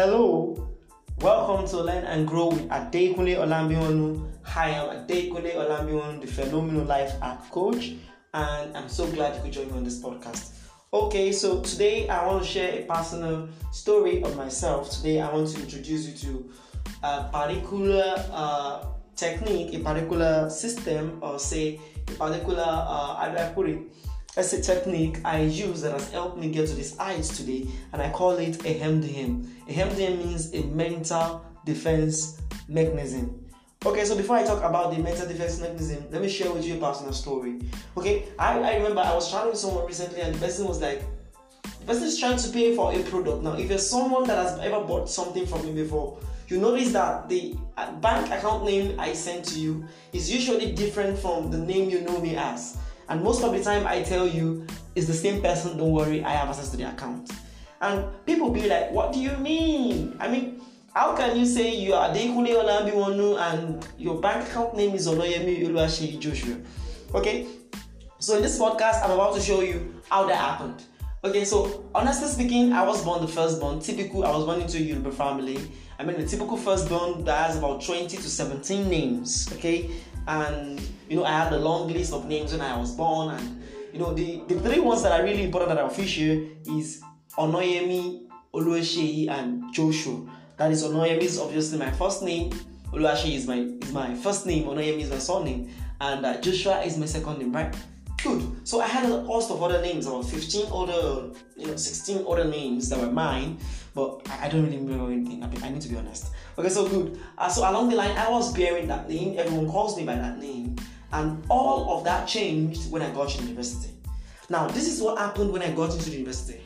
Hello, welcome to Learn and Grow with Adekunle Olanbiwonu. Hi, I'm Adekunle Olanbiwonu, the phenomenal life art coach, and I'm so glad you could join me on this podcast. Okay, so today I want to share a personal story of myself. Today I want to introduce you to a particular uh, technique, a particular system, or say a particular, uh, how do I put it? That's a technique I use that has helped me get to this height today, and I call it a HEMDM. A HEMDM means a mental defense mechanism. Okay, so before I talk about the mental defense mechanism, let me share with you a personal story. Okay, I, I remember I was chatting with someone recently, and the person was like, the person is trying to pay for a product. Now, if you're someone that has ever bought something from me before, you notice that the uh, bank account name I sent to you is usually different from the name you know me as. And most of the time, I tell you, it's the same person, don't worry, I have access to the account. And people be like, What do you mean? I mean, how can you say you are Dekule Olanbiwonu and your bank account name is Oloyemi Oluwaseyi Joshua? Okay, so in this podcast, I'm about to show you how that happened. Okay, so honestly speaking, I was born the firstborn. Typical, I was born into a Yoruba family. I mean, the typical firstborn that has about 20 to 17 names. Okay, and you know, I had a long list of names when I was born, and you know, the, the three ones that are really important that I'll feature is Onoyemi, Oluwaseyi, and Joshua. That is Onoyemi is obviously my first name. Oluwaseyi is my is my first name. Onoyemi is my surname, and uh, Joshua is my second name. Right? Good. So I had a host of other names, about 15 other, you know, 16 other names that were mine, but I, I don't really remember anything. I, I, need to be honest. Okay, so good. Uh, so along the line, I was bearing that name. Everyone calls me by that name, and all of that changed when I got to university. Now, this is what happened when I got into university.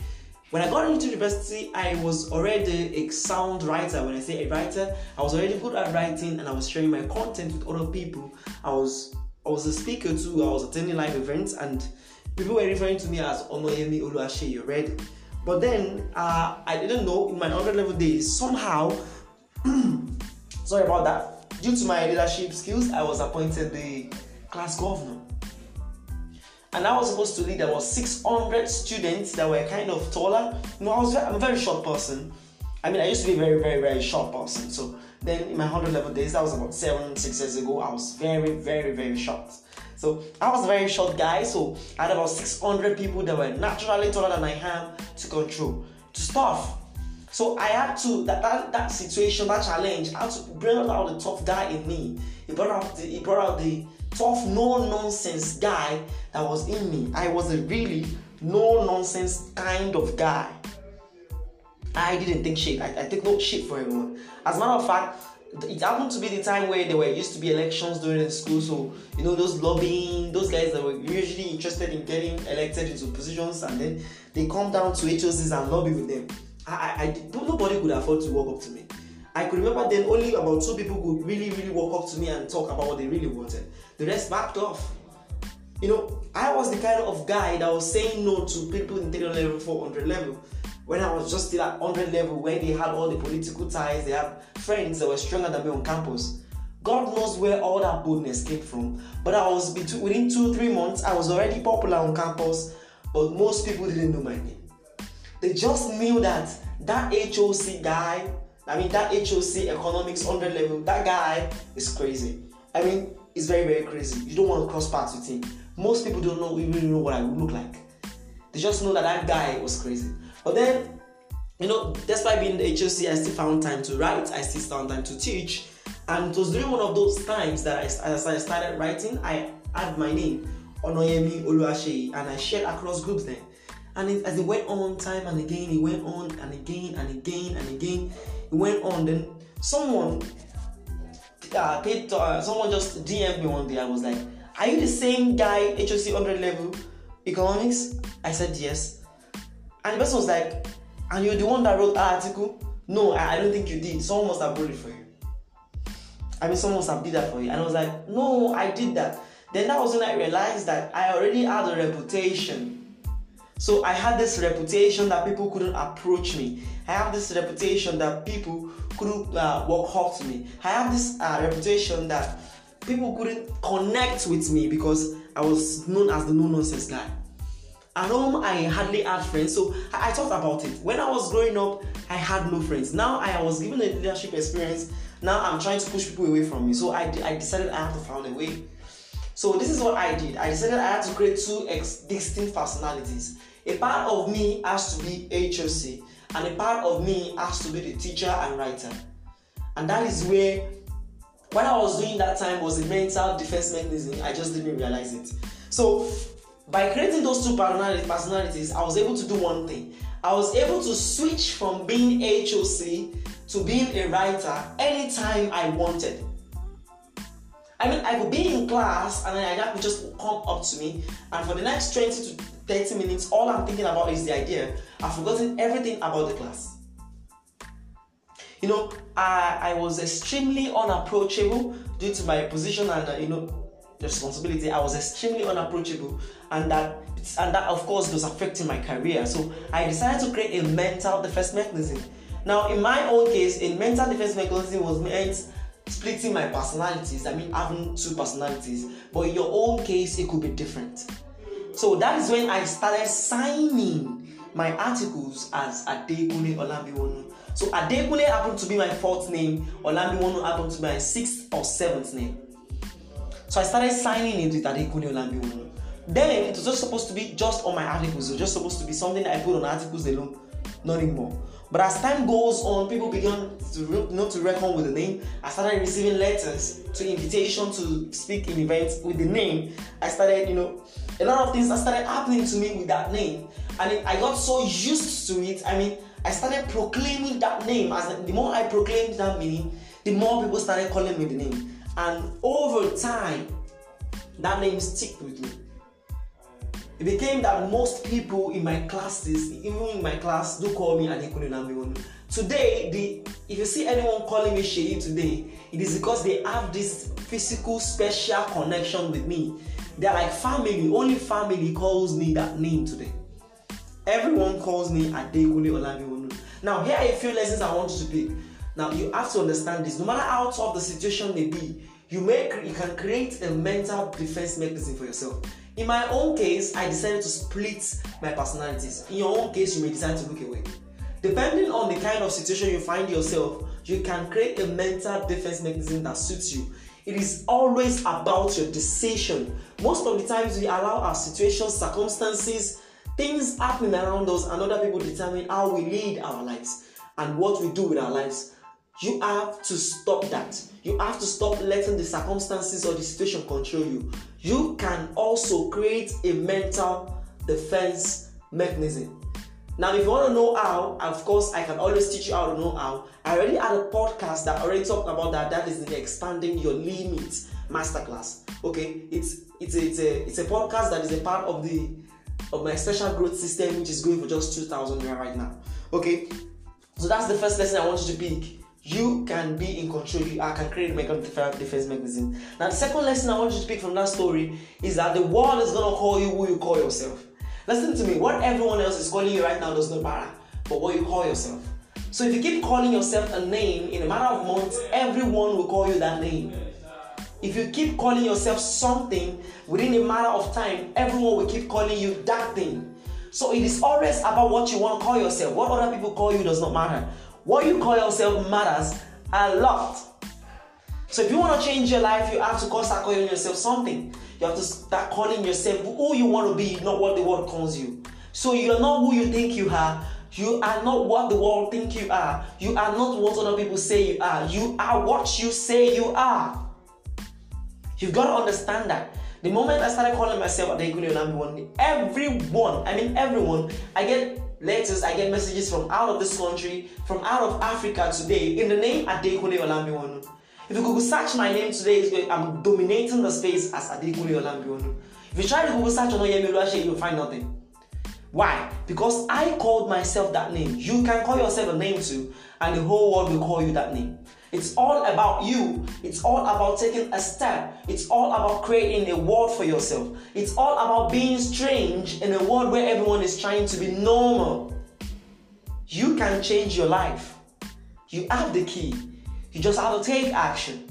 When I got into university, I was already a sound writer. When I say a writer, I was already good at writing and I was sharing my content with other people. I was I was a speaker too. I was attending live events and people were referring to me as Onoyemi Oluwaseyi already. But then uh, I didn't know in my 100 level days somehow. sorry about that. Due to my leadership skills, I was appointed the class governor and I was supposed to lead about 600 students that were kind of taller. You know, I was I'm a very short person. I mean, I used to be a very, very, very short person. So then in my 100 level days, that was about seven, six years ago, I was very, very, very short. So I was a very short guy. So I had about 600 people that were naturally taller than I am to control, to stuff. So I had to that, that that situation, that challenge, I had to bring out the tough guy in me. He brought out the he brought out the tough, no nonsense guy that was in me. I was a really no nonsense kind of guy. I didn't think shit. I, I take no shit for everyone. As a matter of fact, it happened to be the time where there were used to be elections during the school. So you know those lobbying, those guys that were usually interested in getting elected into positions, and then they come down to HOCs and lobby with them. I, I, I nobody could afford to walk up to me. I could remember then only about two people could really, really walk up to me and talk about what they really wanted. The rest backed off. You know, I was the kind of guy that was saying no to people in 300 level, 400 level. When I was just still at 100 level, where they had all the political ties, they had friends that were stronger than me on campus. God knows where all that boldness came from. But I was between, within two, three months, I was already popular on campus, but most people didn't know my name. They just knew that that HOC guy I mean, that HOC economics 100 level, that guy is crazy. I mean, it's very, very crazy. You don't want to cross paths with him. Most people don't know, even know what I look like. They just know that that guy was crazy. But then, you know, despite being the HOC, I still found time to write, I still found time to teach. And it was during one of those times that I, as I started writing, I had my name, Onoyemi Oluwaseyi, and I shared across groups then. And it, as it went on time and again, it went on and again and again and again, it went on. Then someone uh, paid, uh, someone just DM'd me one day. I was like, "Are you the same guy HOC 100 level economics?" I said yes, and the person was like, "And you're the one that wrote that article?" No, I, I don't think you did. Someone must have wrote it for you. I mean, someone must have did that for you. And I was like, "No, I did that." Then that was when I realized that I already had a reputation so I had this reputation that people couldn't approach me. I have this reputation that people couldn't uh, walk up to me. I have this uh, reputation that people couldn't connect with me because I was known as the no nonsense guy. At home, I hardly had friends, so I, I thought about it. When I was growing up, I had no friends. Now I was given a leadership experience. Now I'm trying to push people away from me. So I, I decided I have to find a way. So this is what I did. I decided I had to create two ex- distinct personalities. A part of me has to be HOC, and a part of me has to be the teacher and writer. And that is where what I was doing that time was a mental defense mechanism. I just didn't realize it. So by creating those two personalities, I was able to do one thing. I was able to switch from being HOC to being a writer anytime I wanted. I mean, I could be in class and then I could just come up to me, and for the next 20 to 30 minutes, all I'm thinking about is the idea. I've forgotten everything about the class. You know, I, I was extremely unapproachable due to my position and, uh, you know, responsibility. I was extremely unapproachable, and that and that of course was affecting my career. So I decided to create a mental defense mechanism. Now, in my own case, a mental defense mechanism was meant splitting my personalities. I mean, having two personalities. But in your own case, it could be different. So that is when I started signing my articles as Adekunle Olanbiwonu. So Adekunle happened to be my fourth name. Olambiwonu happened to be my sixth or seventh name. So I started signing it with Adekunle Olambiwonu. Then it was just supposed to be just on my articles. It was just supposed to be something I put on articles alone, nothing more. But as time goes on, people began to you know to reckon with the name. I started receiving letters to invitation to speak in events with the name. I started, you know, a lot of things that started happening to me with that name, and it, I got so used to it. I mean, I started proclaiming that name. As the more I proclaimed that meaning, the more people started calling me the name, and over time, that name stick with me. It became that most people in my classes, even in my class, do call me Adekunle. Today, the if you see anyone calling me Sheyi today, it is because they have this physical, special connection with me. They're like family. Only family calls me that name today. Everyone calls me Adekunle Olanbiwonu. Now, here are a few lessons I want you to pick. Now, you have to understand this. No matter how tough the situation may be, you make you can create a mental defense mechanism for yourself. In my own case, I decided to split my personalities. In your own case, you may decide to look away. Depending on the kind of situation you find yourself, you can create a mental defense mechanism that suits you. It is always about your decision. Most of the times, we allow our situations, circumstances, things happening around us, and other people determine how we lead our lives and what we do with our lives. You have to stop that. You have to stop letting the circumstances or the situation control you. You can also create a mental defense mechanism. Now, if you want to know how, of course, I can always teach you how to know how. I already had a podcast that already talked about that. That is the expanding your limits masterclass. Okay, it's it's a, it's a it's a podcast that is a part of the of my special growth system, which is going for just two thousand naira right now. Okay, so that's the first lesson I want you to pick you can be in control. You can create a defense mechanism. Now, the second lesson I want you to pick from that story is that the world is gonna call you who you call yourself. Listen to me. What everyone else is calling you right now does not matter, but what you call yourself. So if you keep calling yourself a name in a matter of months, everyone will call you that name. If you keep calling yourself something within a matter of time, everyone will keep calling you that thing. So it is always about what you want to call yourself. What other people call you does not matter. What you call yourself matters a lot. So if you want to change your life, you have to start calling yourself something. You have to start calling yourself who you want to be, not what the world calls you. So you're not who you think you are. You are not what the world think you are. You are not what other people say you are. You are what you say you are. You've got to understand that. The moment I started calling myself Adekunle Olanbiwonu, everyone, I mean everyone, I get letters, I get messages from out of this country, from out of Africa today, in the name Adekunle Olanbiwonu. If you Google search my name today, I'm dominating the space as Adekunle Olanbiwonu. If you try to Google search on Oyemi Oluwase, you'll find nothing. Why? Because I called myself that name. You can call yourself a name too, and the whole world will call you that name. It's all about you. It's all about taking a step. It's all about creating a world for yourself. It's all about being strange in a world where everyone is trying to be normal. You can change your life. You have the key. You just have to take action.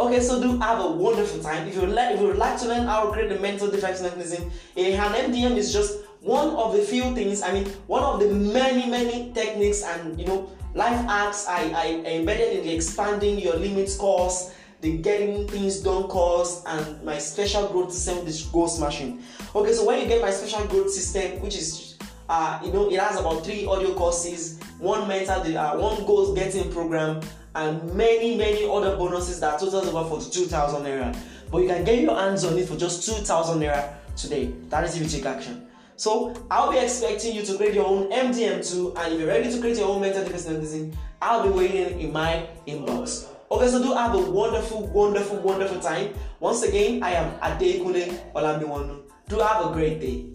Okay, so do have a wonderful time. If you like, if you would like to learn how to create a mental defense mechanism, a, an MDM is just one of the few things, I mean, one of the many, many techniques and you know life hacks I, I embedded in the expanding your limits course, the getting things done course, and my special growth system, this goal smashing. Okay, so when you get my special growth system, which is uh, you know, it has about three audio courses, one mental, uh, one goal getting program, and many, many other bonuses that totals over 42,000 naira. But you can get your hands on it for just 2,000 naira today. That is if you take action. So I'll be expecting you to create your own MDM2, and if you're ready to create your own mental personalism, I'll be waiting in my inbox. Okay, so do have a wonderful, wonderful, wonderful time. Once again, I am Adekunle Olambiwanu. Do have a great day.